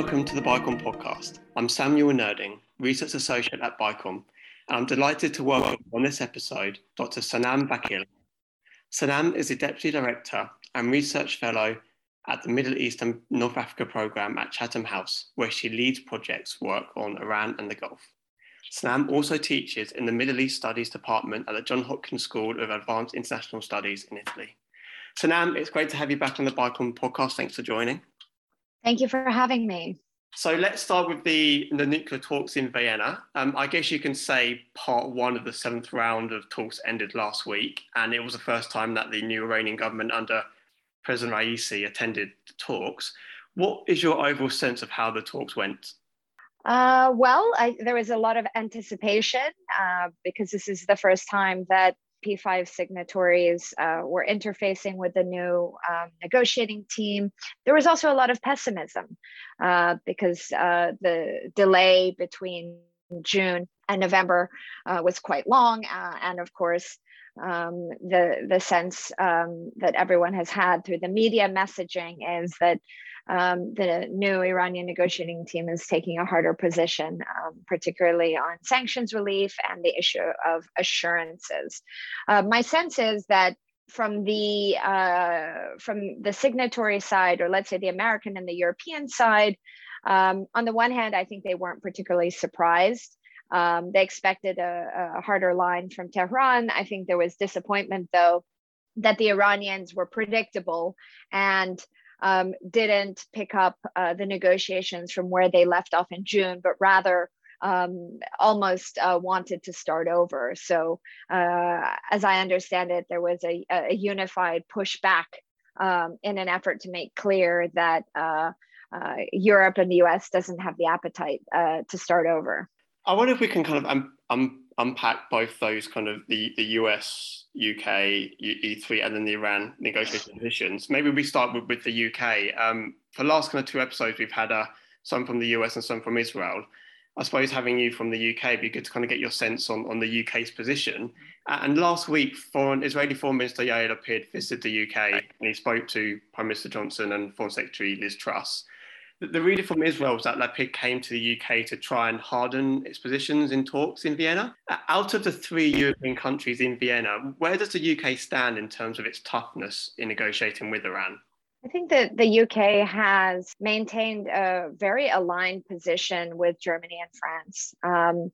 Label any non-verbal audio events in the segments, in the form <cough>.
welcome to the BICOM podcast. I'm Samuel Nerding, Research Associate at BICOM, and I'm delighted to welcome on this episode Dr. Sanam Vakil. Sanam is the Deputy Director and Research Fellow at the Middle East and North Africa Programme at Chatham House, where she leads projects work on Iran and the Gulf. Sanam also teaches in the Middle East Studies Department at the John Hopkins School of Advanced International Studies in Italy. Sanam, it's great to have you back on the BICOM podcast. Thanks for joining. Thank you for having me. So let's start with the, the nuclear talks in Vienna. Um, I guess you can say part one of the seventh round of talks ended last week, and it was the first time that the new Iranian government under President Raisi attended the talks. What is your overall sense of how the talks went? Uh, well, I, there was a lot of anticipation uh, because this is the first time that P5 signatories uh, were interfacing with the new um, negotiating team. There was also a lot of pessimism uh, because uh, the delay between June and November uh, was quite long. Uh, and of course, um, the, the sense um, that everyone has had through the media messaging is that um, the new Iranian negotiating team is taking a harder position, um, particularly on sanctions relief and the issue of assurances. Uh, my sense is that from the uh, from the signatory side, or let's say the American and the European side, um, on the one hand, I think they weren't particularly surprised. Um, they expected a, a harder line from Tehran. I think there was disappointment, though, that the Iranians were predictable and um, didn't pick up uh, the negotiations from where they left off in June, but rather um, almost uh, wanted to start over. So, uh, as I understand it, there was a, a unified pushback um, in an effort to make clear that uh, uh, Europe and the US doesn't have the appetite uh, to start over. I wonder if we can kind of um, um, unpack both those kind of the, the US, UK, E3, and then the Iran negotiation positions. Maybe we start with, with the UK. Um, for the last kind of two episodes, we've had uh, some from the US and some from Israel. I suppose having you from the UK would be good to kind of get your sense on, on the UK's position. And last week, foreign Israeli Foreign Minister Yair Lapid visited the UK and he spoke to Prime Minister Johnson and Foreign Secretary Liz Truss the reader from Israel was that La Lapid came to the UK to try and harden its positions in talks in Vienna. Out of the three European countries in Vienna, where does the UK stand in terms of its toughness in negotiating with Iran? I think that the UK has maintained a very aligned position with Germany and France. Um,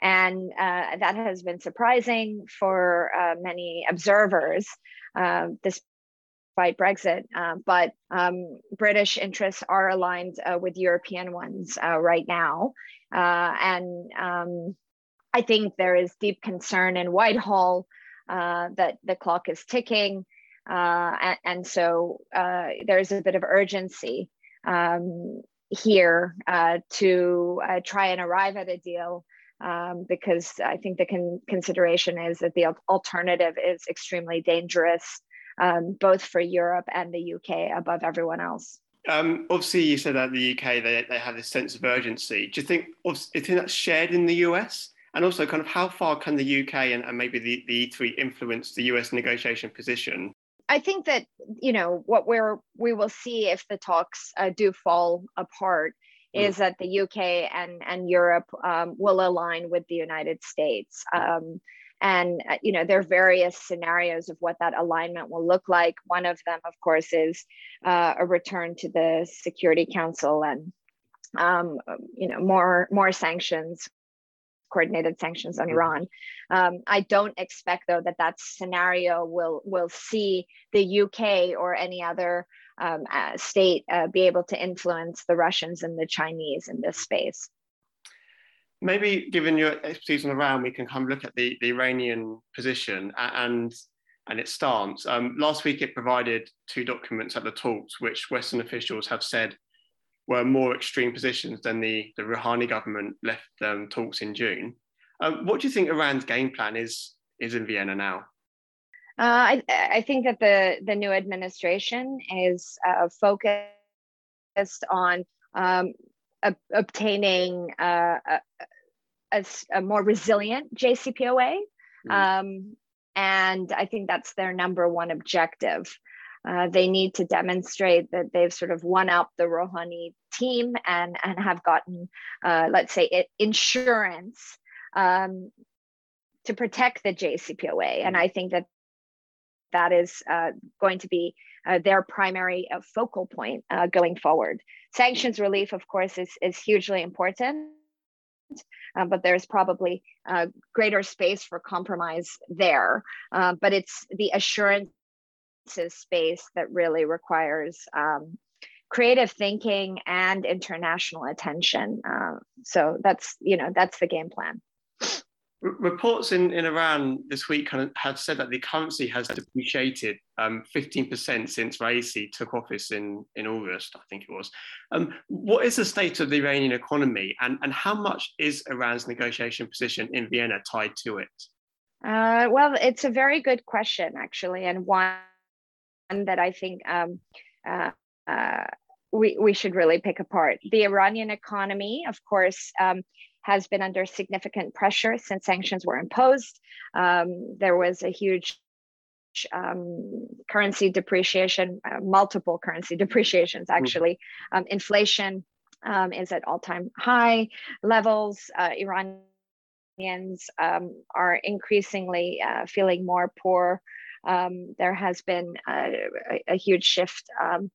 and uh, that has been surprising for uh, many observers. Uh, this fight Brexit, uh, but um, British interests are aligned uh, with European ones uh, right now. Uh, and um, I think there is deep concern in Whitehall uh, that the clock is ticking. Uh, and, and, so there's a bit of urgency um, here to try and arrive at a deal. Um, because I think the con- consideration is that the alternative is extremely dangerous um, both for Europe and the UK above everyone else. Um, obviously, you said that the UK they, they have this sense of urgency. Do you think do you think that's shared in the US? And also, kind of how far can the UK and, and maybe the, the E3 influence the US negotiation position? I think that you know what we're we will see if the talks uh, do fall apart mm. is that the UK and and Europe um, will align with the United States. Um, and uh, you know there are various scenarios of what that alignment will look like one of them of course is uh, a return to the security council and um, you know more more sanctions coordinated sanctions on mm-hmm. Iran. Um, I don't expect though that that scenario will will see the UK or any other um, uh, state uh, be able to influence the Russians and the Chinese in this space maybe given your expertise on Iran, we can come look at the, the Iranian position and and its stance. Um, last week, it provided two documents at the talks, which Western officials have said were more extreme positions than the, the Rouhani government left um, talks in June. Um, what do you think Iran's game plan is is in Vienna now? Uh, I, I think that the, the new administration is uh, focused on um, obtaining uh, a, a, a, more resilient JCPOA. Mm. Um, and I think that's their number one objective. Uh, they need to demonstrate that they've sort of won up the Rouhani team and, and have gotten, uh, let's say, it, insurance um, to protect the JCPOA. And I think that that is uh, going to be uh, their primary uh, focal point uh, going forward. Sanctions relief, of course, is, is hugely important, um, but there's probably uh, greater space for compromise there. Uh, but it's the assurances space that really requires um, creative thinking and international attention. so that's you know that's the game plan. Reports in, in Iran this week kind of have said that the currency has depreciated um, 15% since Raisi took office in, in August, I think it was. Um, what is the state of the Iranian economy and, and how much is Iran's negotiation position in Vienna tied to it? Uh, well, it's a very good question, actually, and one that I think um, uh, uh, we, we should really pick apart. The Iranian economy, of course, um, has been under significant pressure since sanctions were imposed. Um, there was a huge um, currency depreciation, uh, multiple currency <laughs> depreciations hmm. actually. Um, inflation um, is at all time high levels. Uh, Iranians um, are increasingly uh, feeling more poor. Um, there has been a, a huge shift um,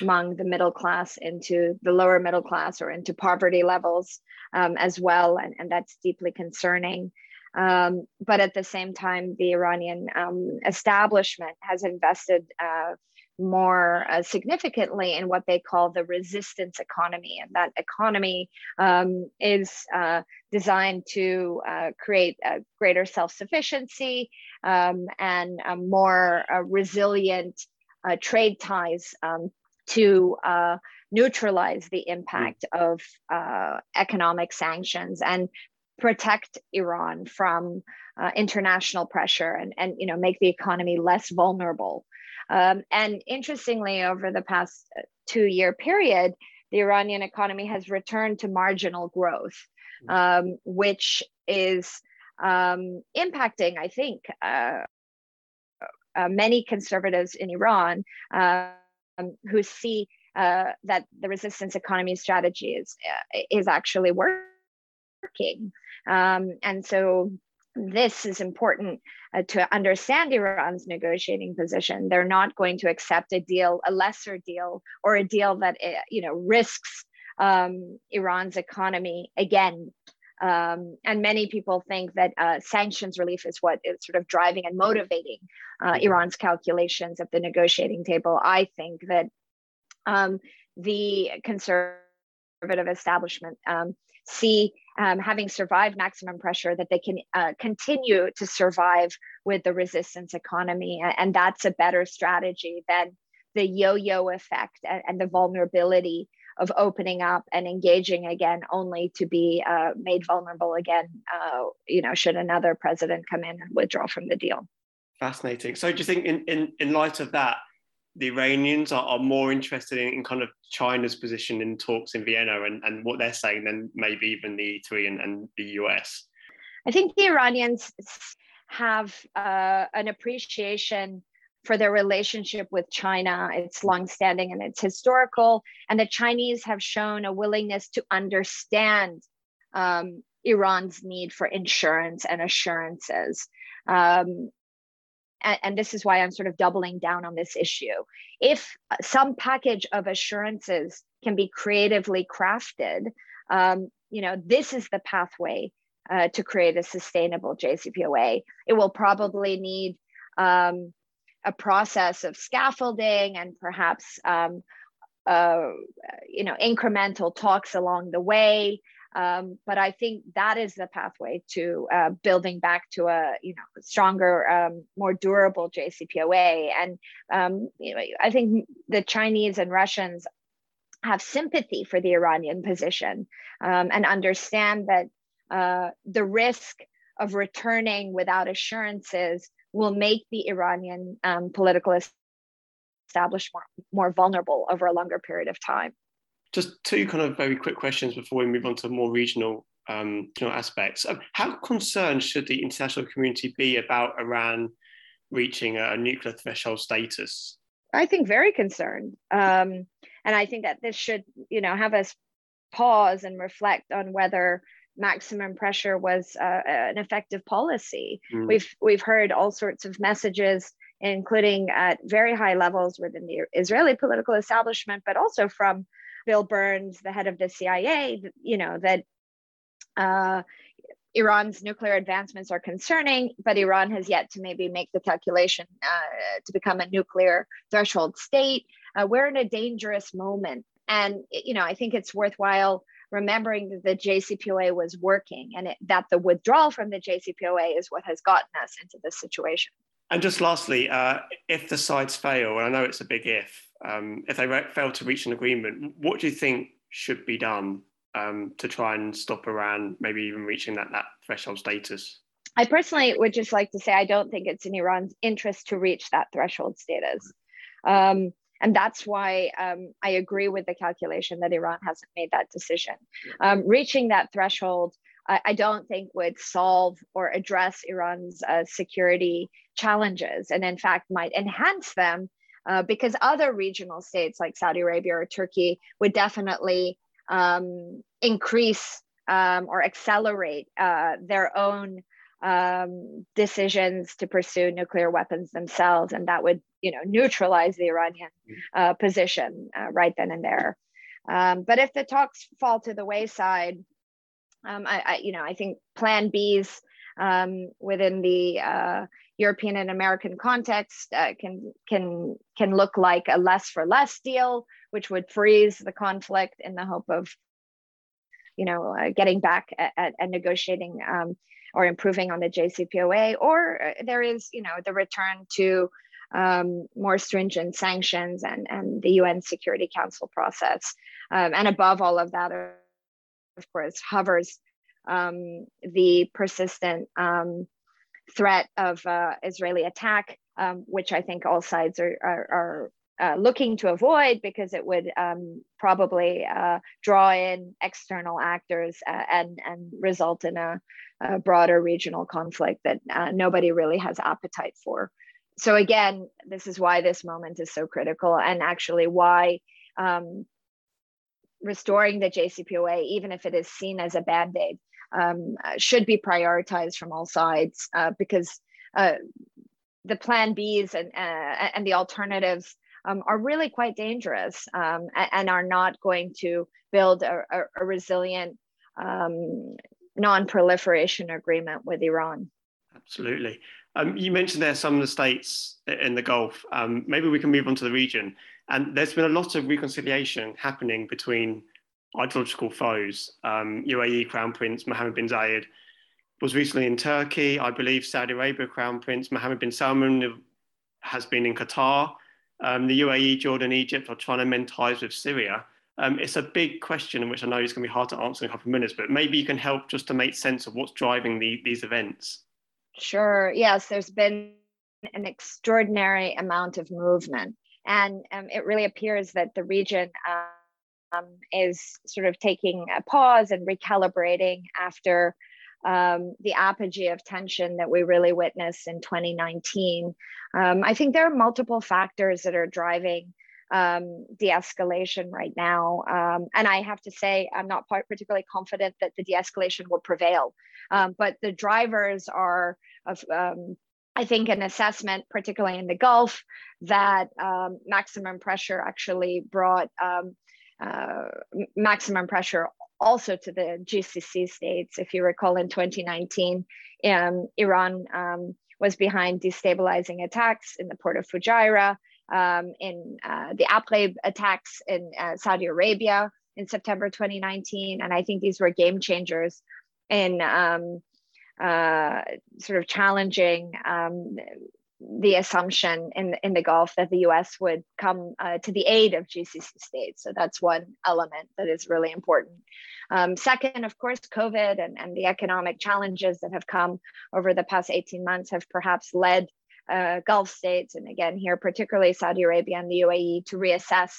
among the middle class into the lower middle class or into poverty levels um, as well. And, and that's deeply concerning. Um, but at the same time, the Iranian um, establishment has invested uh, more uh, significantly in what they call the resistance economy. And that economy um, is uh, designed to uh, create greater self sufficiency um, and more uh, resilient uh, trade ties um, to uh, neutralize the impact of uh, economic sanctions and protect Iran from uh, international pressure and, and you know make the economy less vulnerable. Um, and interestingly, over the past uh, two year period, the Iranian economy has returned to marginal growth, um, which is um, impacting, I think, uh, uh, many conservatives in Iran uh, um, who see uh, that the resistance economy strategy is uh, is actually working. Um, and so this is important uh, to understand Iran's negotiating position. They're not going to accept a deal, a lesser deal, or a deal that uh, you know risks um, Iran's economy again. Um, and many people think that uh, sanctions relief is what is sort of driving and motivating uh. Iran's calculations at the negotiating table. I think that um, the conservative establishment um, see um, having survived maximum pressure that they can uh, continue to survive with the resistance economy and that's a better strategy than the yo-yo effect and, and the vulnerability of opening up and engaging again only to be uh, made vulnerable again uh, you know should another president come in and withdraw from the deal fascinating so do you think in, in, in light of that the Iranians are, are more interested in, in, kind of China's position in talks in Vienna and, and what they're saying than maybe even the E3 and, and the US? I think the Iranians have uh, an appreciation for their relationship with China. It's longstanding and it's historical. And the Chinese have shown a willingness to understand um, Iran's need for insurance and assurances. Um, and, and this is why I'm sort of doubling down on this issue. If some package of assurances can be creatively crafted, um, you know, this is the pathway uh, to create a sustainable JCPOA. It will probably need um, a process of scaffolding and perhaps um, uh, you know incremental talks along the way um, but I think that is the pathway to uh, building back to a you know stronger, um, more durable JCPOA. And um, you know, I think the Chinese and Russians have sympathy for the Iranian position um, and understand that uh, the risk of returning without assurances will make the Iranian um, political establishment more, more vulnerable over a longer period of time. Just two kind of very quick questions before we move on to more regional um, aspects. Um, how concerned should the international community be about Iran reaching a, nuclear threshold status? I think very concerned, um, and I think that this should, you know, have us pause and reflect on whether maximum pressure was uh, an effective policy. Mm. We've we've heard all sorts of messages, including at very high levels within the Israeli political establishment, but also from Bill Burns, the head of the CIA. You know that. Uh, Iran's nuclear advancements are concerning, but Iran has yet to maybe make the calculation uh, to become a nuclear threshold state. Uh, we're in a dangerous moment. And, you know, I think it's worthwhile remembering that the JCPOA was working and it, that the withdrawal from the JCPOA is what has gotten us into this situation. And just lastly, uh, if the sides fail, and I know it's a big if, um, if they re- fail to reach an agreement, what do you think should be done um, to try and stop Iran maybe even reaching that, that threshold status? I personally would just like to say I don't think it's in Iran's interest to reach that threshold status. Um, and that's why um, I agree with the calculation that Iran hasn't made that decision. Um, reaching that threshold, I, I, don't think would solve or address Iran's uh, security challenges, and in fact might enhance them uh, because other regional states like Saudi Arabia or Turkey would definitely um, increase um, or accelerate uh, their own um, decisions to pursue nuclear weapons themselves, and that would, you know, neutralize the Iranian mm. uh, position uh, right then and there. Um, but if the talks fall to the wayside, um, I, I, you know, I think Plan Bs um, within the uh, European and American context uh, can can can look like a less for less deal, which would freeze the conflict in the hope of, you know, uh, getting back at, at negotiating um, or improving on the JCPOA, or uh, there is, you know, the return to um, more stringent sanctions and, and the UN Security Council process. Um, and above all of that, of course, hovers um, the persistent um, threat of uh, Israeli attack, um, which I think all sides are, are, are uh, looking to avoid because it would um, probably uh, draw in external actors uh, and, and result in a, a broader regional conflict that uh, nobody really has appetite for. So, again, this is why this moment is so critical, and actually why um, restoring the JCPOA, even if it is seen as a band aid, um, should be prioritized from all sides uh, because the plan Bs and, and the alternatives um, are really quite dangerous um, and, are not going to build a, a, a resilient um, non-proliferation agreement with Iran. Absolutely. Um, you mentioned there some of the states in the Gulf. Um, maybe we can move on to the region. And there's been a lot of reconciliation happening between ideological foes. UAE um, Crown Prince Mohammed bin Zayed was recently in Turkey. I believe Saudi Arabia Crown Prince Mohammed bin Salman has been in Qatar. Um, the UAE, Jordan, Egypt are trying to mend ties with Syria. Um, it's a big question, which I know is going to be hard to answer in a couple of minutes, but maybe you can help just to make sense of what's driving the, these events. Sure. Yes, there's been an extraordinary amount of movement. And um, it really appears that the region um, is sort of taking a pause and recalibrating after um, the apogee of tension that we really witnessed in 2019. Um, I think there are multiple factors that are driving um, de escalation right now. Um, and I have to say, I'm not particularly confident that the de escalation will prevail. Um, but the drivers are of um, I think an assessment, particularly in the Gulf, that um, maximum pressure actually brought um, uh, maximum pressure also to the GCC states. If you recall, in 2019, um, Iran um, was behind destabilizing attacks in the port of Fujairah, um, in uh, the Abqaiq attacks in uh, Saudi Arabia in September 2019. And I think these were game changers in um, uh, sort of challenging um, the assumption in, in the Gulf that the US would come uh, to the aid of GCC states. So that's one element that is really important. Um, second, of course, COVID and, and the economic challenges that have come over the past 18 months have perhaps led uh, Gulf states, and again here, particularly Saudi Arabia and the UAE, to reassess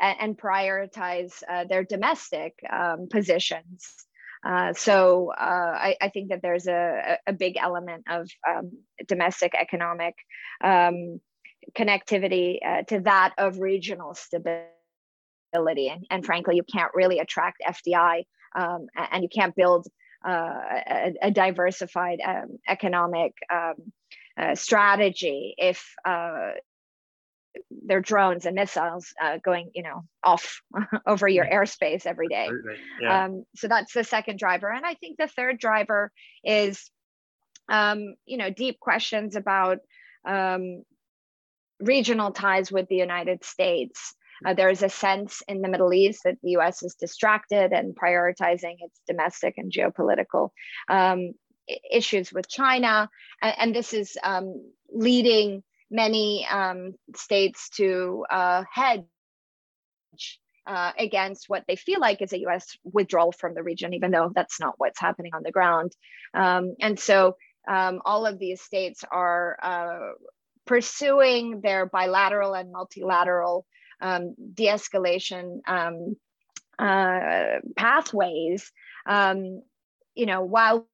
and, and prioritize uh, their domestic um, positions Uh, so uh, I, I, think that there's a, a big element of um, domestic economic um, connectivity uh, to that of regional stability. And, and, frankly, you can't really attract FDI um, and you can't build uh, a, a, diversified um, economic um, uh, strategy if their drones and missiles uh, going, you know, off <laughs> over your airspace every day. Yeah. Um, so that's the second driver, and I think the third driver is, um, you know, deep questions about um, regional ties with the United States. Uh, there is a sense in the Middle East that the US is distracted and prioritizing its domestic and geopolitical um, issues with China. And, and this is um, leading many um, states to uh, hedge uh, against what they feel like is a US withdrawal from the region, even though that's not what's happening on the ground. Um, and so um, all of these states are uh, pursuing their bilateral and multilateral um, de escalation um, uh, pathways. Um, you know, while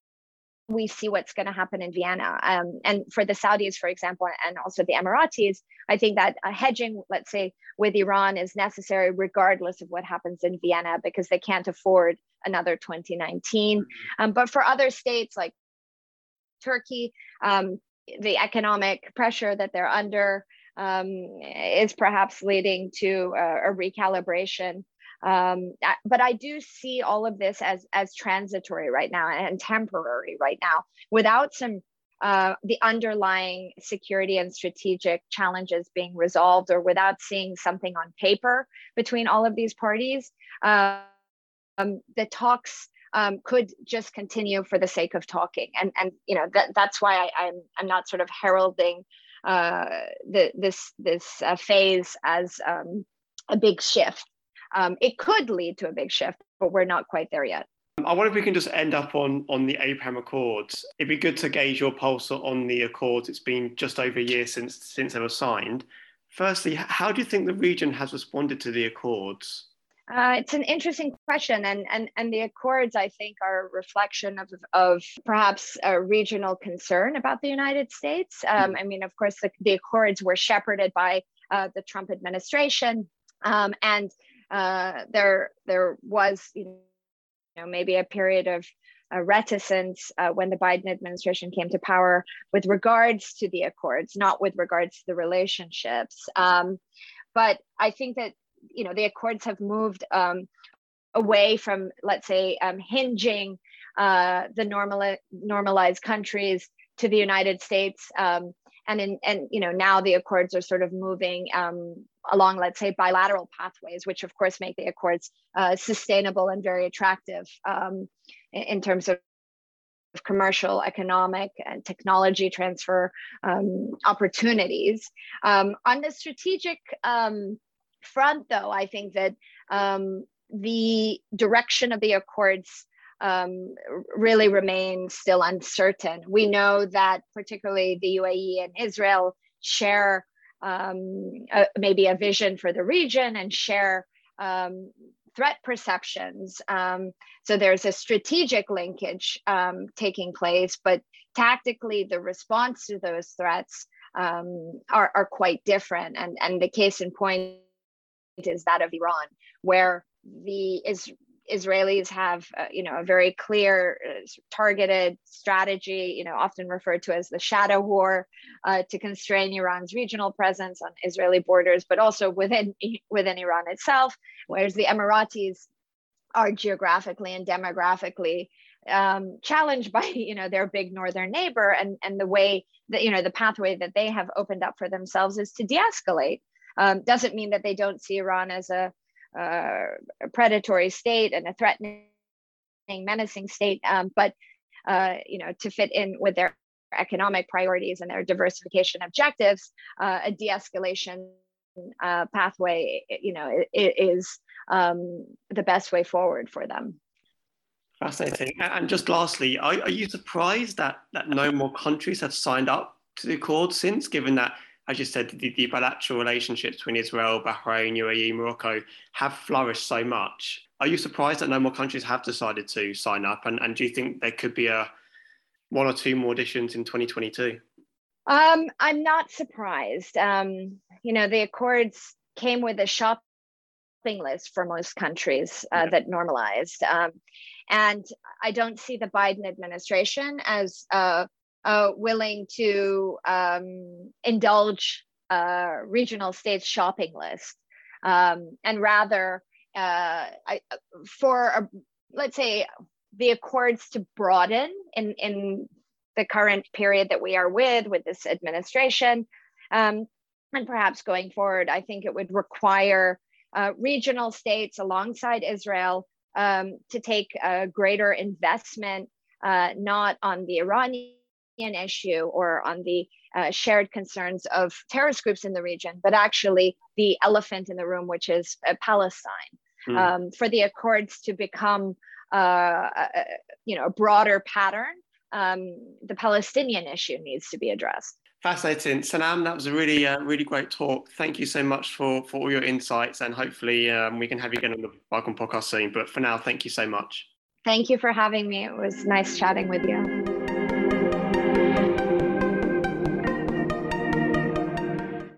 we see what's going to happen in Vienna. Um, and for the Saudis, for example, and also the Emiratis, I think that a hedging, let's say, with Iran is necessary regardless of what happens in Vienna because they can't afford another 2019. Mm-hmm. Um, but for other states like Turkey, um, the economic pressure that they're under um, is perhaps leading to a, a recalibration um, but i do see all of this as as transitory right now and temporary right now without some uh, the underlying security and strategic challenges being resolved or without seeing something on paper between all of these parties. Um, the talks um, could just continue for the sake of talking. And and you know that that's why I, I'm I'm not sort of heralding uh, the, this this uh, phase as um, a big shift um, it could lead to a big shift, but we're not quite there yet. I wonder if we can just end up on on the Abraham Accords. It'd be good to gauge your pulse on the Accords. It's been just over a year since since they were signed. Firstly, how do you think the region has responded to the Accords? Uh, it's an interesting question, and and and the Accords, I think, are a reflection of of perhaps a regional concern about the United States. Um, I mean, of course, the, the Accords were shepherded by uh, the Trump administration, um, and uh, there there was you know maybe a period of uh, reticence uh, when the Biden administration came to power with regards to the accords, not with regards to the relationships. Um, but I think that you know the accords have moved um, away from, let's say, um, hinging uh, the normal normalized countries to the United States. Um, and in, and you know now the accords are sort of moving um, along, let's say, bilateral pathways, which of course make the accords uh, sustainable and very attractive um, in, terms of commercial, economic, and technology transfer um, opportunities. Um, on the strategic um, front, though, I think that um, the direction of the accords um, really remains still uncertain. We know that particularly the UAE and Israel share um, a, maybe a vision for the region and share um, threat perceptions. Um, so there's a strategic linkage um, taking place, but tactically, the response to those threats um, are, are quite different. And, and the case in point is that of Iran, where the is Israelis have, uh, you know, a very clear, uh, targeted strategy, you know, often referred to as the shadow war, uh, to constrain Iran's regional presence on Israeli borders, but also within <laughs> within Iran itself. Whereas the Emiratis are geographically and demographically um, challenged <laughs> by, you know, their big northern neighbor, and and the way that you know the pathway that they have opened up for themselves is to de-escalate. Um, doesn't mean that they don't see Iran as a uh, a predatory state and a threatening, menacing state, um, but uh, you know to fit in with their economic priorities and their diversification objectives, uh, a de-escalation uh, pathway, you know, is um, the best way forward for them. Fascinating. And just lastly, are, are you surprised that that no more countries have signed up to the accord since, given that as you said, the, the bilateral relationships between Israel, Bahrain, UAE, Morocco have flourished so much. are you surprised that no more countries have decided to sign up? And, and do you think there could be a one or two more additions in 2022? Um, I'm not surprised. Um, you know, the Accords came with a shopping list for most countries uh, yeah. that normalized. Um, and I don't see the Biden administration as uh, uh, willing to um, indulge uh, regional states shopping list, um, and rather uh, I, for a, let's say the accords to broaden in in the current period that we are with with this administration. Um, and perhaps going forward, I think it would require uh, regional states alongside Israel um, to take a greater investment, uh, not on the Iranian issue or on the uh, shared concerns of terrorist groups in the region, but actually the elephant in the room, which is uh, Palestine. Mm. Um, for the accords to become, uh, a, you know, a broader pattern, um, the Palestinian issue needs to be addressed. Fascinating, Sanam. That was a really, uh, really great talk. Thank you so much for for all your insights, and hopefully um, we can have you again on the BICOM podcast soon. But for now, thank you so much. Thank you for having me. It was nice chatting with you.